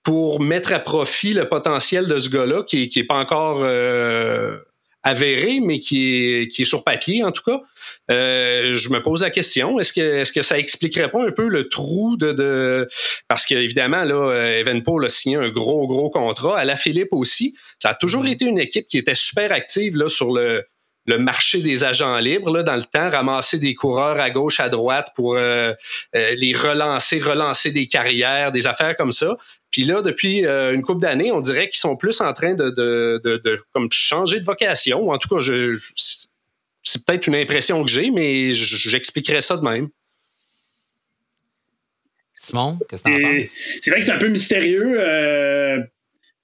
pour mettre à profit le potentiel de ce gars-là qui n'est pas encore euh, avéré, mais qui est, qui est sur papier en tout cas. Euh, je me pose la question, est-ce que, est-ce que ça expliquerait pas un peu le trou de... de... Parce qu'évidemment, là, Evenpol a signé un gros, gros contrat. À la Philippe aussi. Ça a toujours mm-hmm. été une équipe qui était super active là, sur le, le marché des agents libres là, dans le temps, ramasser des coureurs à gauche, à droite pour euh, euh, les relancer, relancer des carrières, des affaires comme ça. Puis là, depuis euh, une couple d'années, on dirait qu'ils sont plus en train de, de, de, comme changer de vocation. En tout cas, je, c'est peut-être une impression que j'ai, mais j'expliquerai ça de même. Simon, qu'est-ce que tu en penses? C'est vrai que c'est un peu mystérieux. Euh,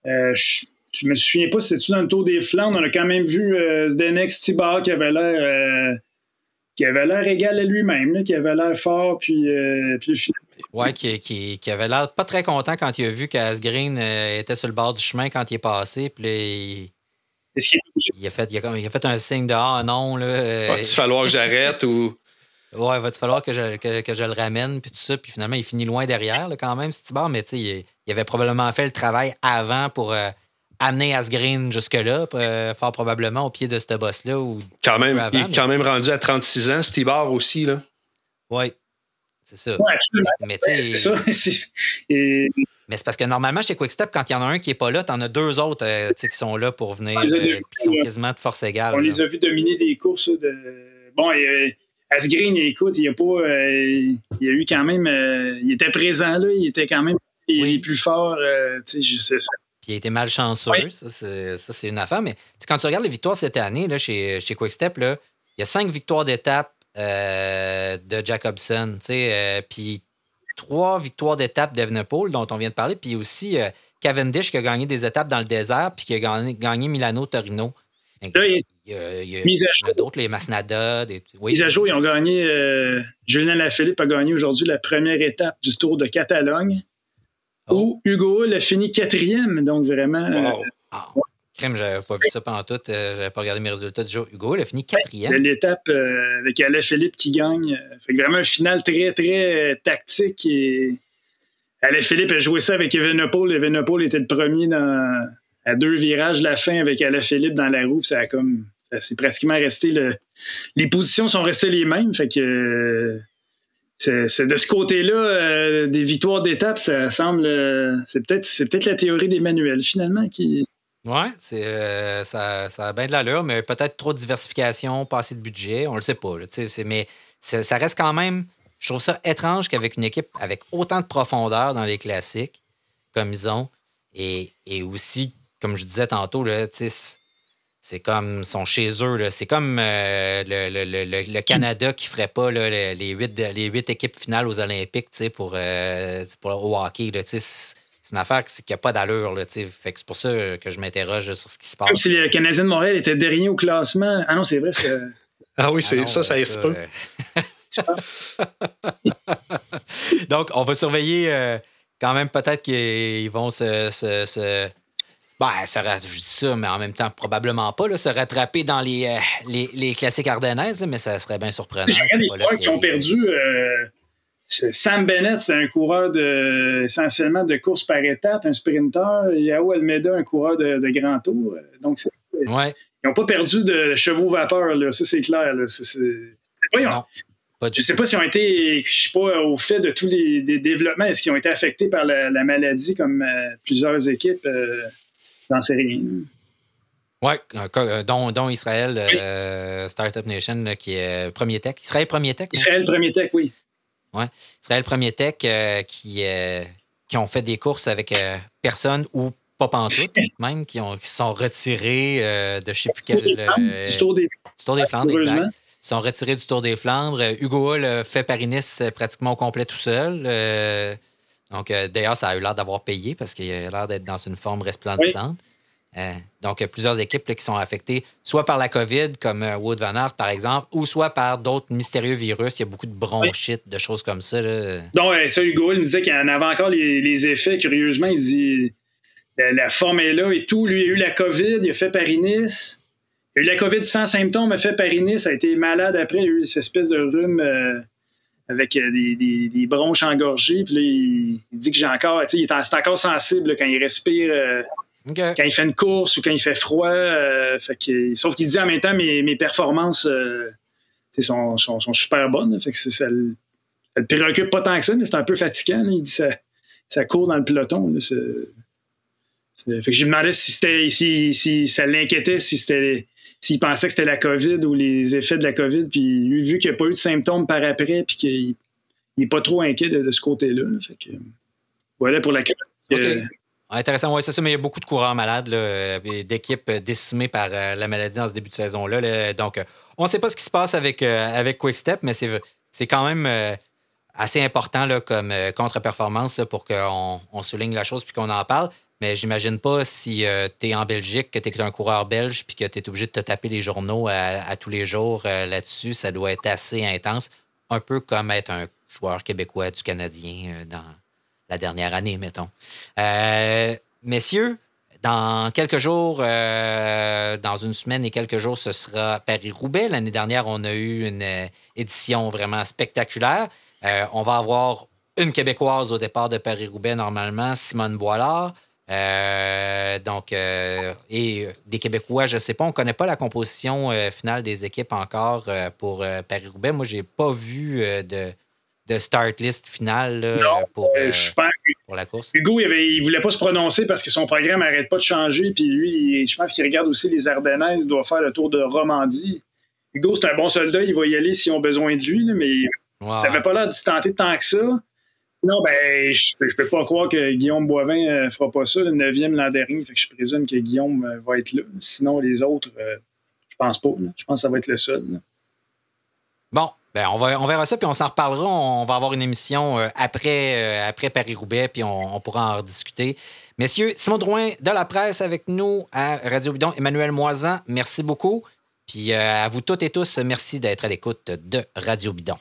euh, je, je, me souviens pas si c'était dans le Tour des Flandres. On a quand même vu Zdenek Stibar qui avait l'air qui avait l'air égal à lui-même, qui avait l'air fort, puis, puis le oui, qui, qui, qui, avait l'air pas très content quand il a vu qu'Asgreen euh, était sur le bord du chemin quand il est passé. Puis il, il, a fait, il, a, fait, un signe de Ah non. Là, euh, Va-t-il falloir que j'arrête ou? Ouais, va-t-il falloir que je, que, je le ramène, puis tout ça. Puis finalement, il finit loin derrière, là, quand même, Stibard. Mais tu sais, il, avait probablement fait le travail avant pour euh, amener Asgreen jusque-là, fort probablement au pied de ce boss-là. Quand même, il est quand même rendu à 36 ans, Stibard aussi. là. Oui. C'est ça. Mais, c'est ça. Mais c'est parce que normalement, chez Quickstep, quand il y en a un qui n'est pas là, tu en as deux autres euh, qui sont là pour venir, euh, qui sont quasiment de force égale. On les a vus dominer des courses. De... Bon, et, Asgreen, écoute, il y a pas. Euh, il y a eu quand même. il était présent là, il était quand même les plus fort. tu sais, je sais ça. Puis il a été malchanceux, ça, c'est une affaire. Mais quand tu regardes les victoires cette année là, chez, chez Quickstep, là, il y a cinq victoires d'étape euh, de Jacobson. Euh, puis trois victoires d'étape d'Evenepoel dont on vient de parler, puis aussi euh, Cavendish qui a gagné des étapes dans le désert, puis qui a gagné, Milano-Torino. Il y a, d'autres, les Masnada. Des, oui. Mise à jour, ils ont gagné. Julien Lafilippe a gagné aujourd'hui la première étape du Tour de Catalogne, oh. où Hugo Hull a fini quatrième. Donc vraiment. Ah. Crème, j'avais pas vu ça pendant tout. Euh, j'avais pas regardé mes résultats du jour. Hugo, il a fini quatrième. L'étape euh, avec Alain Philippe qui gagne. Euh, fait vraiment un final très, très tactique. Et Alain Philippe a joué ça avec Evenepoel. Evenepoel était le premier dans, à deux virages de la fin avec Alain Philippe dans la roue. Ça a comme. C'est pratiquement resté. Le, les positions sont restées les mêmes. Fait que. C'est de ce côté-là, des victoires d'étape, ça semble. c'est peut-être peut la théorie des manuels, finalement, qui, Oui, euh, ça, ça, a bien de l'allure, mais peut-être trop de diversification, pas assez de budget, on le sait pas. mais ça reste quand même. Je trouve ça étrange qu'avec une équipe avec autant de profondeur dans les classiques, comme ils ont, et, et aussi, comme je disais tantôt, là, c'est comme, sont chez eux. C'est comme euh, le, Canada qui ne ferait pas les, huit, les huit équipes finales aux Olympiques pour, euh, pour le hockey. C'est une affaire qui n'a pas d'allure. C'est pour ça que je m'interroge sur ce qui se passe. Comme si le Canadien de Montréal était dernier au classement. Ah non, c'est vrai. Ah oui, c'est ah ça, ça se peut. Donc, on va surveiller euh, quand même peut-être qu'ils vont se ben, ça, je dis ça, mais en même temps, probablement pas, là, se rattraper dans les, euh, les, les, classiques ardennaises, mais ça serait bien surprenant. J'ai des coureurs qui ont perdu. Euh, Sam Bennett, c'est un coureur de, essentiellement de course par étape, un sprinter. Yao Almeida, un coureur de, de grand tour. Donc, ouais. ils n'ont pas perdu de chevaux vapeur, là. ça c'est clair. Là. Pas, ils ont, je ne sais pas s'ils ont été, je sais pas, au fait de tous les développements, est-ce qu'ils ont été affectés par la, maladie comme euh, plusieurs équipes? J'en sais rien. Oui, euh, dont, dont, Israël, euh, Startup Nation, qui est premier tech. Israël premier tech. Israël premier tech, oui. Oui. Israël premier tech euh, qui, qui ont fait des courses avec personne ou pas pantoute, même, qui, ont, qui sont retirés de je sais plus quel. du Tour des, Tour des Flandres, exact. Ils sont retirés du Tour des Flandres. Hugo Hull fait Paris-Nice pratiquement au complet tout seul. Donc, euh, d'ailleurs, ça a eu l'air d'avoir payé parce qu'il a l'air d'être dans une forme resplendissante. Euh, donc, il y a plusieurs équipes qui sont affectées soit par la COVID, comme euh, Wood Van Aert, par exemple, ou soit par d'autres mystérieux virus. Il y a beaucoup de bronchites, de choses comme ça. Donc, ça, Hugo, il me disait qu'il en avait encore les, effets. Curieusement, il dit la, forme est là et tout. Lui, il a eu la COVID, il a fait Paris-Nice. Il a eu la COVID sans symptômes, il a fait Paris-Nice, a été malade après, il a eu cette espèce de rhume avec euh, des, bronches engorgées. Puis là, il, dit que j'ai encore, tu sais, c'est encore sensible quand il respire, euh, quand il fait une course ou quand il fait froid. Euh, sauf qu'il dit en même temps, mes, mes performances sont, sont, super bonnes. fait que ça, le, le préoccupe pas tant que ça, mais c'est un peu fatigant. Il dit ça, ça court dans le peloton. Fait que je lui demandais si, c'était, si, si ça l'inquiétait, si c'était s'il pensait que c'était la COVID ou les effets de la COVID, puis lui, vu qu'il n'y a pas eu de symptômes par après, puis qu'il n'est pas trop inquiet de, ce côté-là. voilà pour la okay. Intéressant, oui, c'est ça, mais il y a beaucoup de coureurs malades, d'équipes décimées par euh, la maladie dans ce début de saison-là. Donc, euh, on ne sait pas ce qui se passe avec, euh, avec Quickstep, mais c'est quand même assez important là, comme contre-performance pour qu'on on souligne la chose puis qu'on en parle. Mais j'imagine pas si euh, tu es en Belgique, que tu es un coureur belge, puis que tu es obligé de te taper les journaux à, tous les jours euh, là-dessus. Ça doit être assez intense. Un peu comme être un joueur québécois du Canadien euh, dans la dernière année, mettons. messieurs, dans quelques jours, dans une semaine et quelques jours, ce sera Paris-Roubaix. L'année dernière, on a eu une édition vraiment spectaculaire. on va avoir une Québécoise au départ de Paris-Roubaix, normalement, Simone Boilard. Euh, donc, euh, et des Québécois, je ne sais pas, on ne connaît pas la composition euh, finale des équipes encore pour Paris-Roubaix. Moi, je n'ai pas vu de, de, start list finale pour, la course. Hugo, il ne voulait pas se prononcer parce que son programme n'arrête pas de changer. Puis lui, je pense qu'il regarde aussi les Ardennaises, il doit faire le tour de Romandie. Hugo, c'est un bon soldat, il va y aller s'ils ont besoin de lui, mais ça n'avait pas l'air d'y tenter tant que ça. Non, ben, je, ne peux pas croire que Guillaume Boivin ne euh, fera pas ça, le 9e l'an dernier. Fait que je présume que Guillaume euh, va être là. Sinon, les autres, euh, je pense pas. Je pense que ça va être le seul. Bon, ben, on, va, on verra ça, puis on s'en reparlera. On va avoir une émission après, après Paris-Roubaix, puis on, pourra en rediscuter. Messieurs, Simon Drouin de la presse avec nous à Radio Bidon. Emmanuel Moisan, merci beaucoup. Puis à vous toutes et tous, merci d'être à l'écoute de Radio Bidon.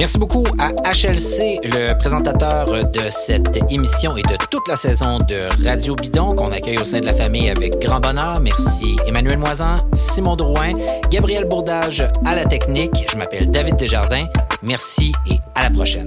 Merci beaucoup à HLC, le présentateur de cette émission et de toute la saison de Radio Bidon qu'on accueille au sein de la famille avec grand bonheur. Merci Emmanuel Moisan, Simon Drouin, Gabriel Bourdage à la technique. Je m'appelle David Desjardins. Merci et à la prochaine.